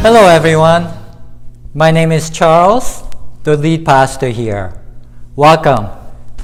Hello, everyone. My name is Charles, the lead pastor here. Welcome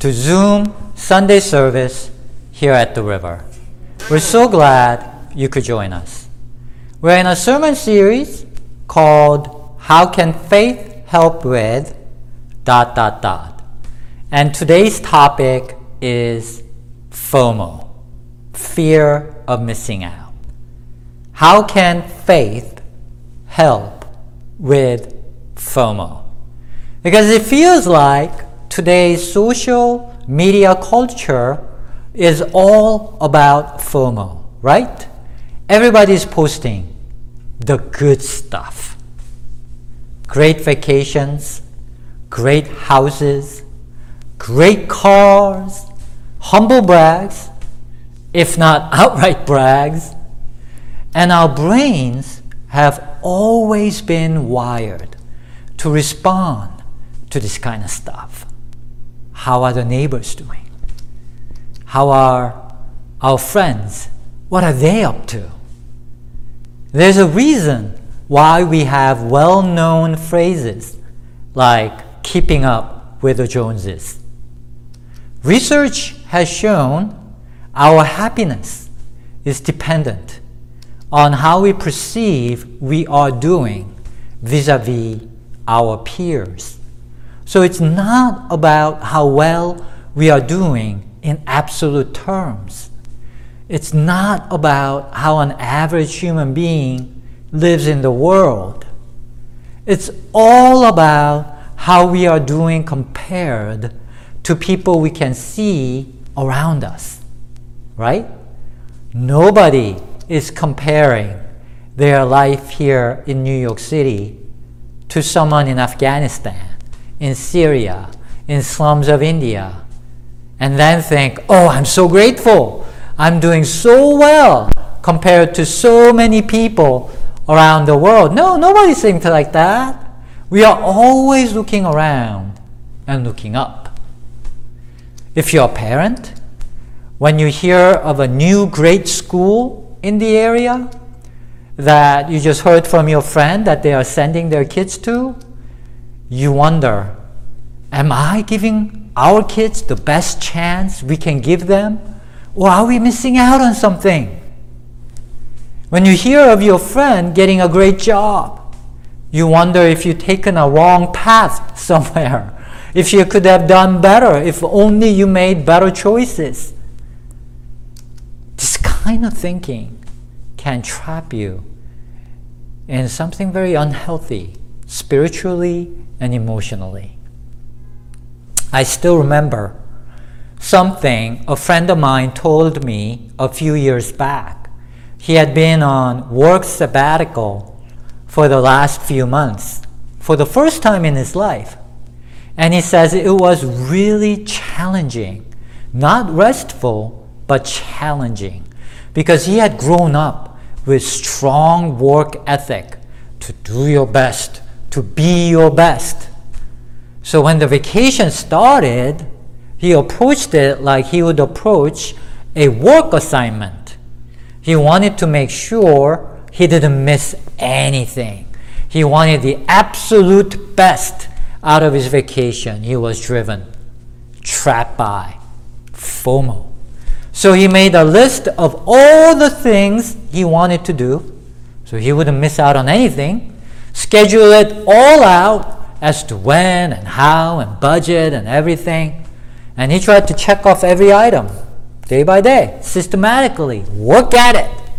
to Zoom Sunday service here at the river. We're so glad you could join us. We're in a sermon series called How Can Faith Help With dot dot dot. And today's topic is FOMO, fear of missing out. How can faith help with FOMO? Because it feels like today's social media culture is all about FOMO, right? Everybody's posting the good stuff. Great vacations, great houses, great cars, humble brags, if not outright brags. And our brains have always been wired to respond to this kind of stuff. How are the neighbors doing? How are our friends? What are they up to? There's a reason why we have well known phrases like keeping up with the Joneses. Research has shown our happiness is dependent on how we perceive we are doing vis a vis our peers. So it's not about how well we are doing in absolute terms. It's not about how an average human being lives in the world. It's all about how we are doing compared to people we can see around us, right? Nobody is comparing their life here in New York City to someone in Afghanistan, in Syria, in slums of India, and then think, oh, I'm so grateful. I'm doing so well compared to so many people around the world. No, nobody thinks like that. We are always looking around and looking up. If you're a parent, when you hear of a new great school in the area that you just heard from your friend that they are sending their kids to, you wonder, am I giving our kids the best chance we can give them? Or are we missing out on something? When you hear of your friend getting a great job, you wonder if you've taken a wrong path somewhere. If you could have done better, if only you made better choices. Kind of thinking can trap you in something very unhealthy, spiritually and emotionally. I still remember something a friend of mine told me a few years back. He had been on work sabbatical for the last few months for the first time in his life. And he says it was really challenging, not restful, but challenging because he had grown up with strong work ethic to do your best, to be your best. So when the vacation started, he approached it like he would approach a work assignment. He wanted to make sure he didn't miss anything. He wanted the absolute best out of his vacation. He was driven, trapped by FOMO. So he made a list of all the things he wanted to do so he wouldn't miss out on anything. Schedule it all out as to when and how and budget and everything. And he tried to check off every item day by day, systematically, work at it.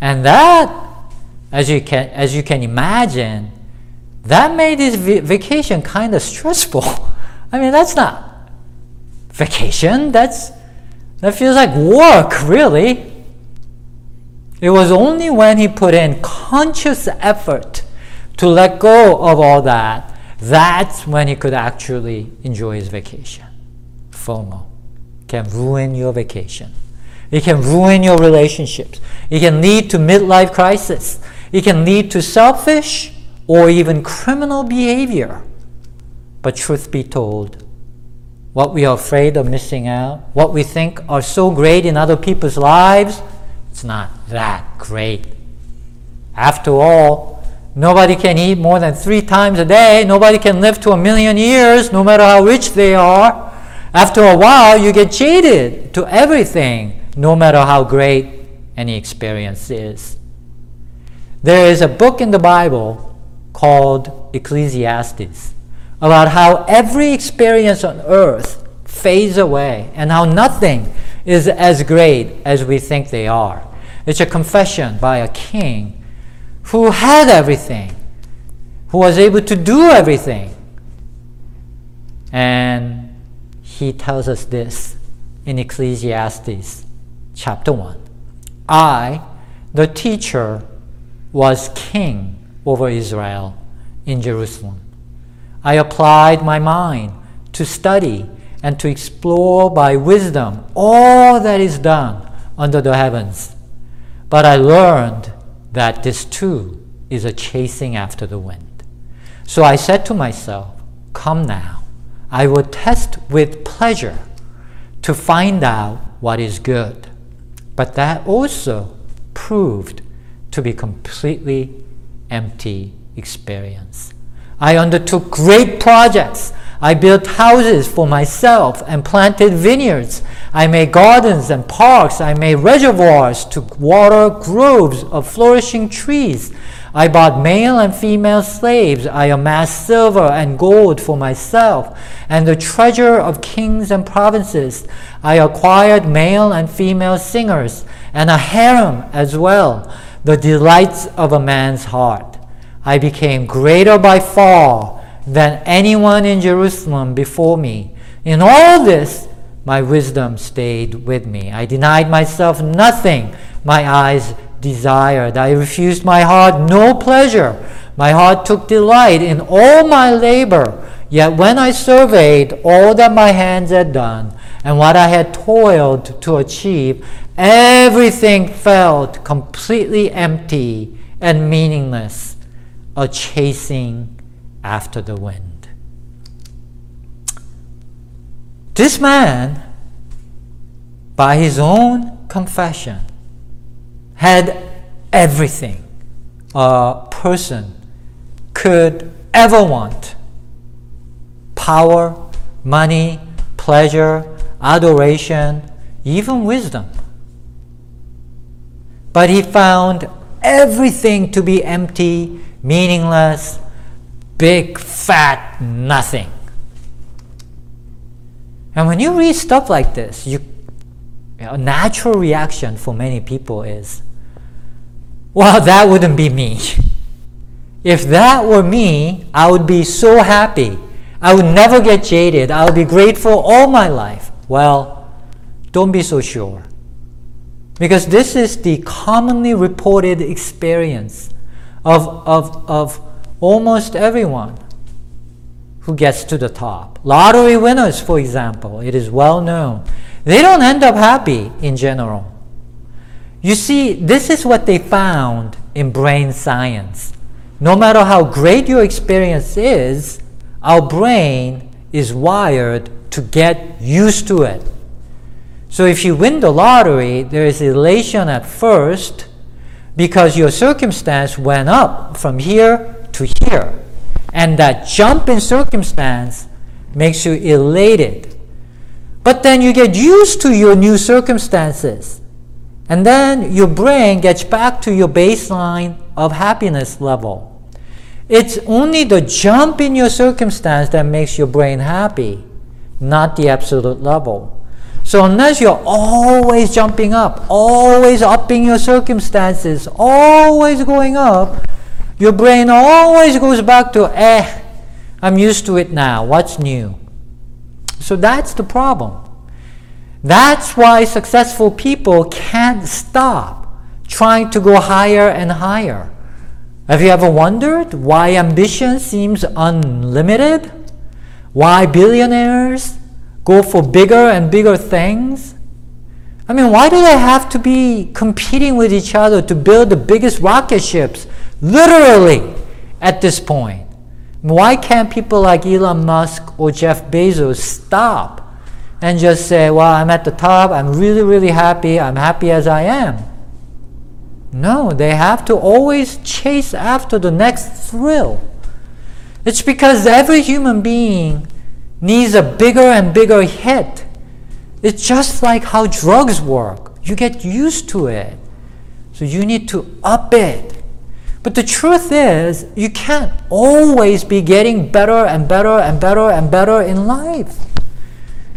And that, as you can, as you can imagine, that made his vacation kind of stressful. I mean, that's not vacation. That's that feels like work, really. It was only when he put in conscious effort to let go of all that, that's when he could actually enjoy his vacation. FOMO can ruin your vacation. It can ruin your relationships. It can lead to midlife crisis. It can lead to selfish or even criminal behavior. But truth be told, what we are afraid of missing out, what we think are so great in other people's lives, it's not that great. After all, Nobody can eat more than three times a day. Nobody can live to a million years, no matter how rich they are. After a while, you get jaded to everything, no matter how great any experience is. There is a book in the Bible called Ecclesiastes about how every experience on earth fades away and how nothing is as great as we think they are. It's a confession by a king who had everything, who was able to do everything. And he tells us this in Ecclesiastes chapter 1. I, the teacher, was king over Israel in Jerusalem. I applied my mind to study and to explore by wisdom all that is done under the heavens. But I learned that this too is a chasing after the wind. So I said to myself, Come now, I will test with pleasure to find out what is good. But that also proved to be completely empty experience. I undertook great projects. I built houses for myself and planted vineyards. I made gardens and parks. I made reservoirs to water groves of flourishing trees. I bought male and female slaves. I amassed silver and gold for myself and the treasure of kings and provinces. I acquired male and female singers and a harem as well, the delights of a man's heart. I became greater by far than anyone in Jerusalem before me. In all this, my wisdom stayed with me. I denied myself nothing my eyes desired. I refused my heart no pleasure. My heart took delight in all my labor. Yet when I surveyed all that my hands had done and what I had toiled to achieve, everything felt completely empty and meaningless, a chasing after the wind. This man, by his own confession, had everything a person could ever want power, money, pleasure, adoration, even wisdom. But he found everything to be empty, meaningless, big, fat nothing. And when you read stuff like this, you, a natural reaction for many people is, well, that wouldn't be me. If that were me, I would be so happy. I would never get jaded. I would be grateful all my life. Well, don't be so sure. Because this is the commonly reported experience of, of, of almost everyone who gets to the top. Lottery winners, for example, it is well known. They don't end up happy in general. You see, this is what they found in brain science. No matter how great your experience is, our brain is wired to get used to it. So if you win the lottery, there is elation at first because your circumstance went up from here to here. And that jump in circumstance makes you elated. But then you get used to your new circumstances. And then your brain gets back to your baseline of happiness level. It's only the jump in your circumstance that makes your brain happy, not the absolute level. So unless you're always jumping up, always upping your circumstances, always going up, your brain always goes back to, eh, I'm used to it now. What's new? So that's the problem. That's why successful people can't stop trying to go higher and higher. Have you ever wondered why ambition seems unlimited? Why billionaires go for bigger and bigger things? I mean, why do they have to be competing with each other to build the biggest rocket ships? Literally, at this point. Why can't people like Elon Musk or Jeff Bezos stop and just say, well, I'm at the top, I'm really, really happy, I'm happy as I am. No, they have to always chase after the next thrill. It's because every human being needs a bigger and bigger hit. It's just like how drugs work. You get used to it. So you need to up it. But the truth is, you can't always be getting better and better and better and better in life.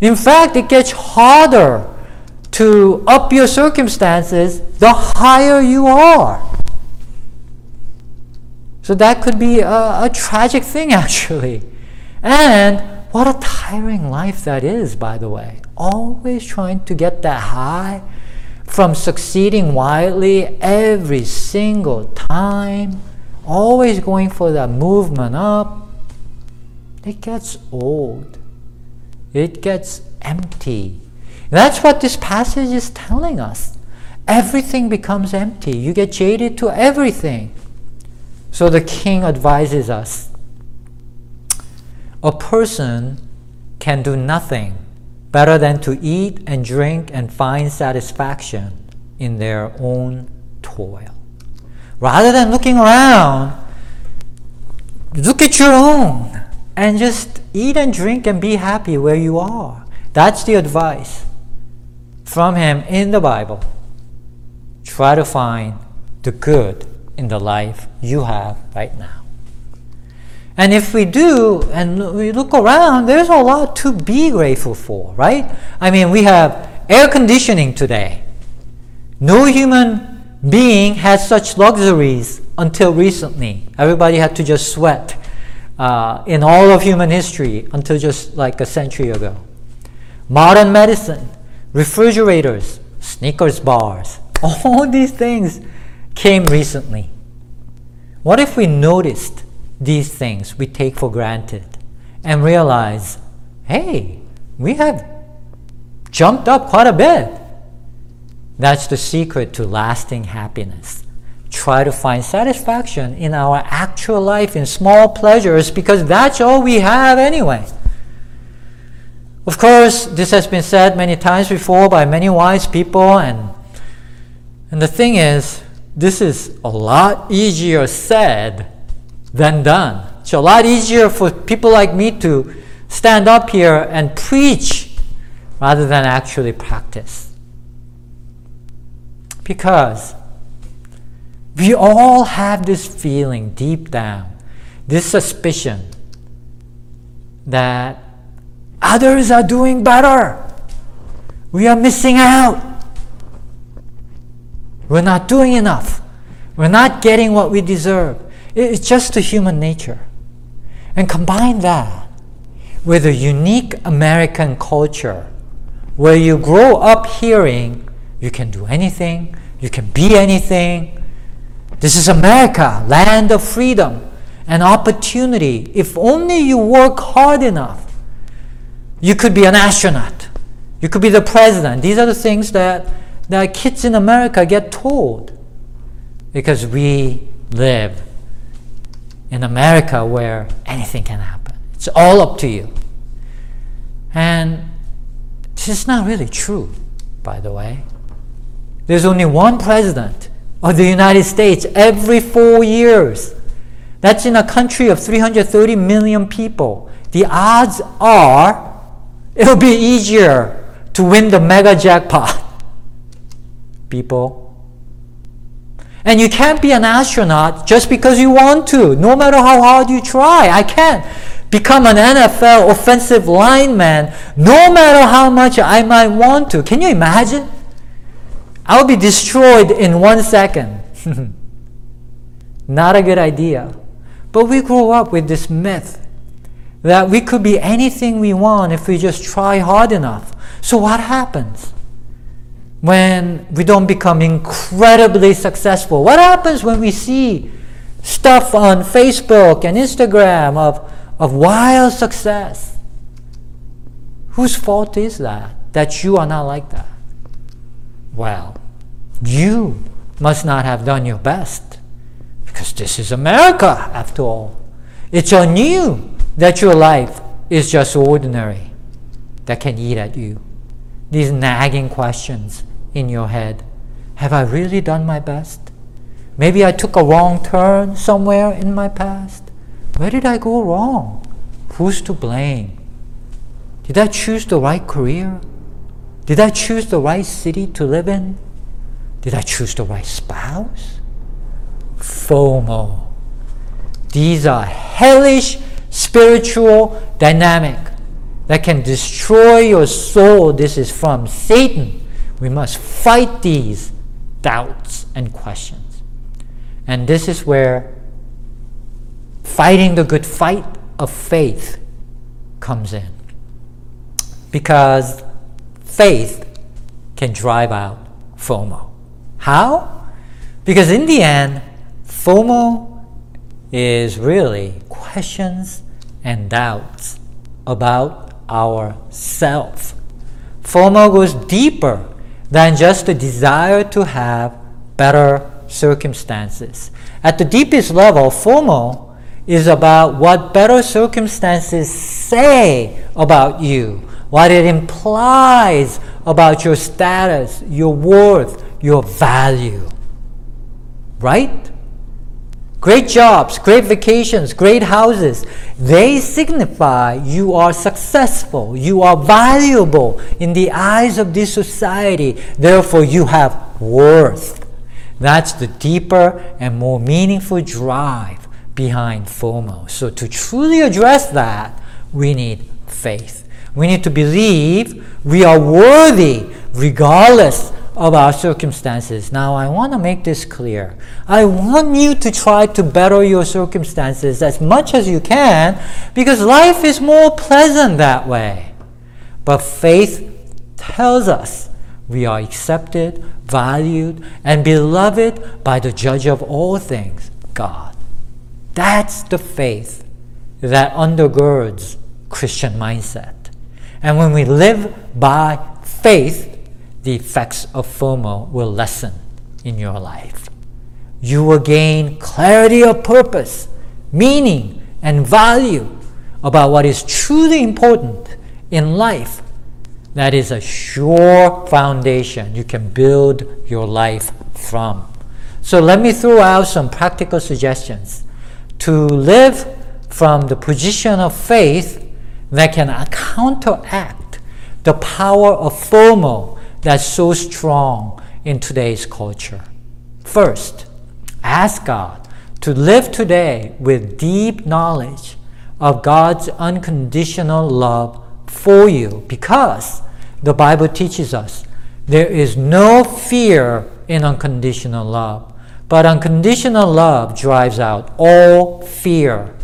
In fact, it gets harder to up your circumstances the higher you are. So that could be a, a tragic thing, actually. And what a tiring life that is, by the way. Always trying to get that high from succeeding wildly every single time, always going for that movement up. It gets old. It gets empty. That's what this passage is telling us. Everything becomes empty. You get jaded to everything. So the king advises us a person can do nothing better than to eat and drink and find satisfaction in their own toil. Rather than looking around, look at your own and just eat and drink and be happy where you are. That's the advice from him in the Bible. Try to find the good in the life you have right now. And if we do, and we look around, there's a lot to be grateful for, right? I mean, we have air conditioning today. No human being had such luxuries until recently. Everybody had to just sweat uh, in all of human history until just like a century ago. Modern medicine, refrigerators, Snickers bars, all these things came recently. What if we noticed these things we take for granted and realize, hey, we have jumped up quite a bit. That's the secret to lasting happiness. Try to find satisfaction in our actual life in small pleasures because that's all we have anyway. Of course, this has been said many times before by many wise people, and, and the thing is, this is a lot easier said than done. It's a lot easier for people like me to stand up here and preach rather than actually practice. Because we all have this feeling deep down, this suspicion that others are doing better. We are missing out. We're not doing enough. We're not getting what we deserve. It's just the human nature. And combine that with a unique American culture where you grow up hearing you can do anything, you can be anything. This is America, land of freedom and opportunity. If only you work hard enough, you could be an astronaut, you could be the president. These are the things that, that kids in America get told because we live in America where anything can happen. It's all up to you. And this is not really true, by the way. There's only one president of the United States every four years. That's in a country of 330 million people. The odds are it'll be easier to win the mega jackpot. People. And you can't be an astronaut just because you want to, no matter how hard you try. I can't become an NFL offensive lineman no matter how much I might want to. Can you imagine? I'll be destroyed in one second. Not a good idea. But we grow up with this myth that we could be anything we want if we just try hard enough. So what happens? When we don't become incredibly successful? What happens when we see stuff on Facebook and Instagram of, of wild success? Whose fault is that? That you are not like that? Well, you must not have done your best because this is America after all. It's on you that your life is just ordinary that can eat at you. These nagging questions in your head Have I really done my best? Maybe I took a wrong turn somewhere in my past. Where did I go wrong? Who's to blame? Did I choose the right career? Did I choose the right city to live in? Did I choose the right spouse? FOMO. These are hellish spiritual dynamic that can destroy your soul. This is from Satan. We must fight these doubts and questions. And this is where fighting the good fight of faith comes in. Because faith can drive out FOMO. How? Because in the end, FOMO is really questions and doubts about ourself. FOMO goes deeper than just the desire to have better circumstances. At the deepest level, FOMO is about what better circumstances say about you, what it implies about your status, your worth, your value. Right? Great jobs, great vacations, great houses, they signify you are successful, you are valuable in the eyes of this society, therefore, you have worth. That's the deeper and more meaningful drive behind FOMO. So, to truly address that, we need faith. We need to believe we are worthy regardless of our circumstances. Now, I want to make this clear. I want you to try to better your circumstances as much as you can because life is more pleasant that way. But faith tells us we are accepted, valued, and beloved by the judge of all things, God. That's the faith that undergirds Christian mindset. And when we live by faith, the effects of FOMO will lessen in your life. You will gain clarity of purpose, meaning, and value about what is truly important in life. That is a sure foundation you can build your life from. So let me throw out some practical suggestions to live from the position of faith that can counteract the power of FOMO that's so strong in today's culture. First, ask God to live today with deep knowledge of God's unconditional love for you because the Bible teaches us there is no fear in unconditional love, but unconditional love drives out all fear.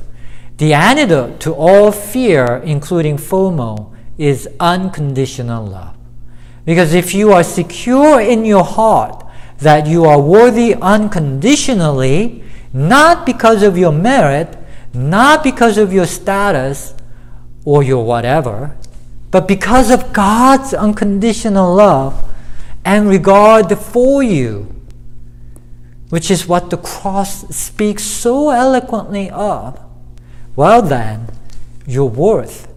The antidote to all fear, including FOMO, is unconditional love. Because if you are secure in your heart that you are worthy unconditionally, not because of your merit, not because of your status or your whatever, but because of God's unconditional love and regard for you, which is what the cross speaks so eloquently of, well, then, your worth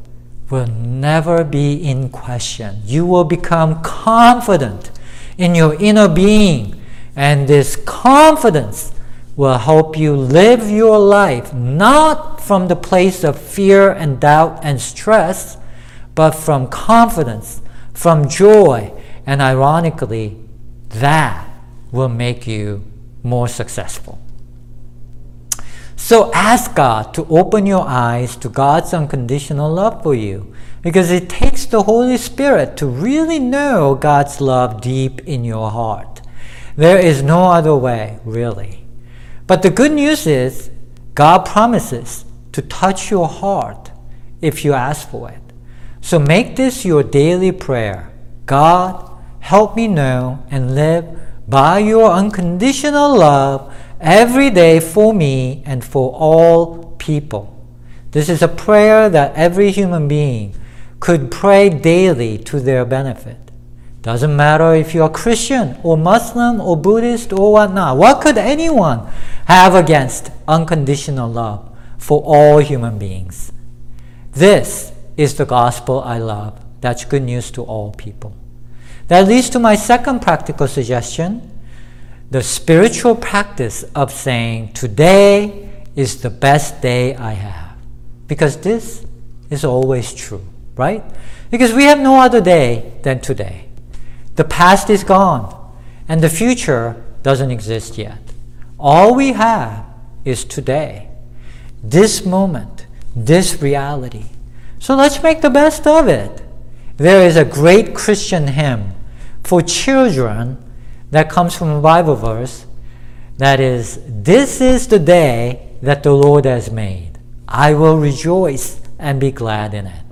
will never be in question. You will become confident in your inner being, and this confidence will help you live your life not from the place of fear and doubt and stress, but from confidence, from joy, and ironically, that will make you more successful. So ask God to open your eyes to God's unconditional love for you because it takes the Holy Spirit to really know God's love deep in your heart. There is no other way, really. But the good news is, God promises to touch your heart if you ask for it. So make this your daily prayer God, help me know and live by your unconditional love every day for me and for all people. This is a prayer that every human being could pray daily to their benefit. Doesn't matter if you're Christian or Muslim or Buddhist or whatnot. What could anyone have against unconditional love for all human beings? This is the gospel I love. That's good news to all people. That leads to my second practical suggestion the spiritual practice of saying, Today is the best day I have. Because this is always true, right? Because we have no other day than today. The past is gone, and the future doesn't exist yet. All we have is today, this moment, this reality. So let's make the best of it. There is a great Christian hymn for children that comes from a Bible verse that is, This is the day that the Lord has made. I will rejoice and be glad in it.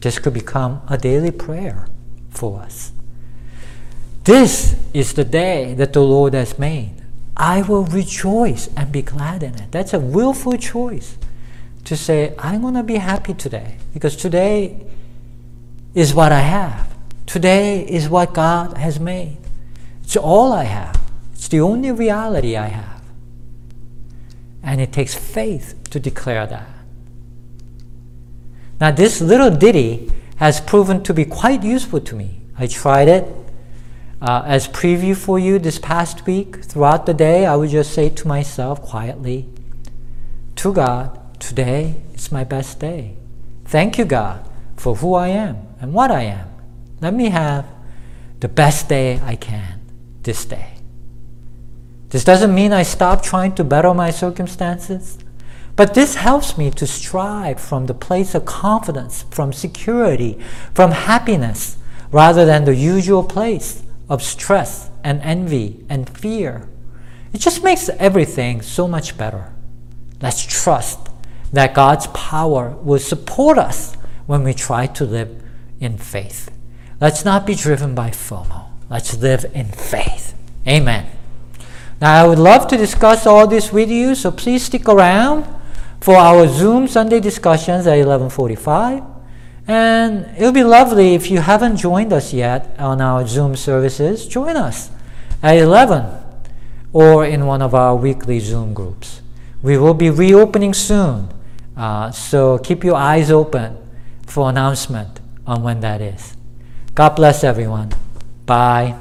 This could become a daily prayer for us. This is the day that the Lord has made. I will rejoice and be glad in it. That's a willful choice to say, I'm going to be happy today because today is what I have. Today is what God has made. It's all I have. It's the only reality I have. And it takes faith to declare that. Now, this little ditty has proven to be quite useful to me. I tried it uh, as preview for you this past week. Throughout the day, I would just say to myself quietly, To God, today is my best day. Thank you, God, for who I am and what I am. Let me have the best day I can this day. This doesn't mean I stop trying to better my circumstances, but this helps me to strive from the place of confidence, from security, from happiness, rather than the usual place of stress and envy and fear. It just makes everything so much better. Let's trust that God's power will support us when we try to live in faith. Let's not be driven by FOMO. Let's live in faith. Amen. Now, I would love to discuss all this with you, so please stick around for our Zoom Sunday discussions at 11:45. And it'll be lovely if you haven't joined us yet on our Zoom services, join us at 11 or in one of our weekly Zoom groups. We will be reopening soon, uh, so keep your eyes open for announcement on when that is. God bless everyone. Bye.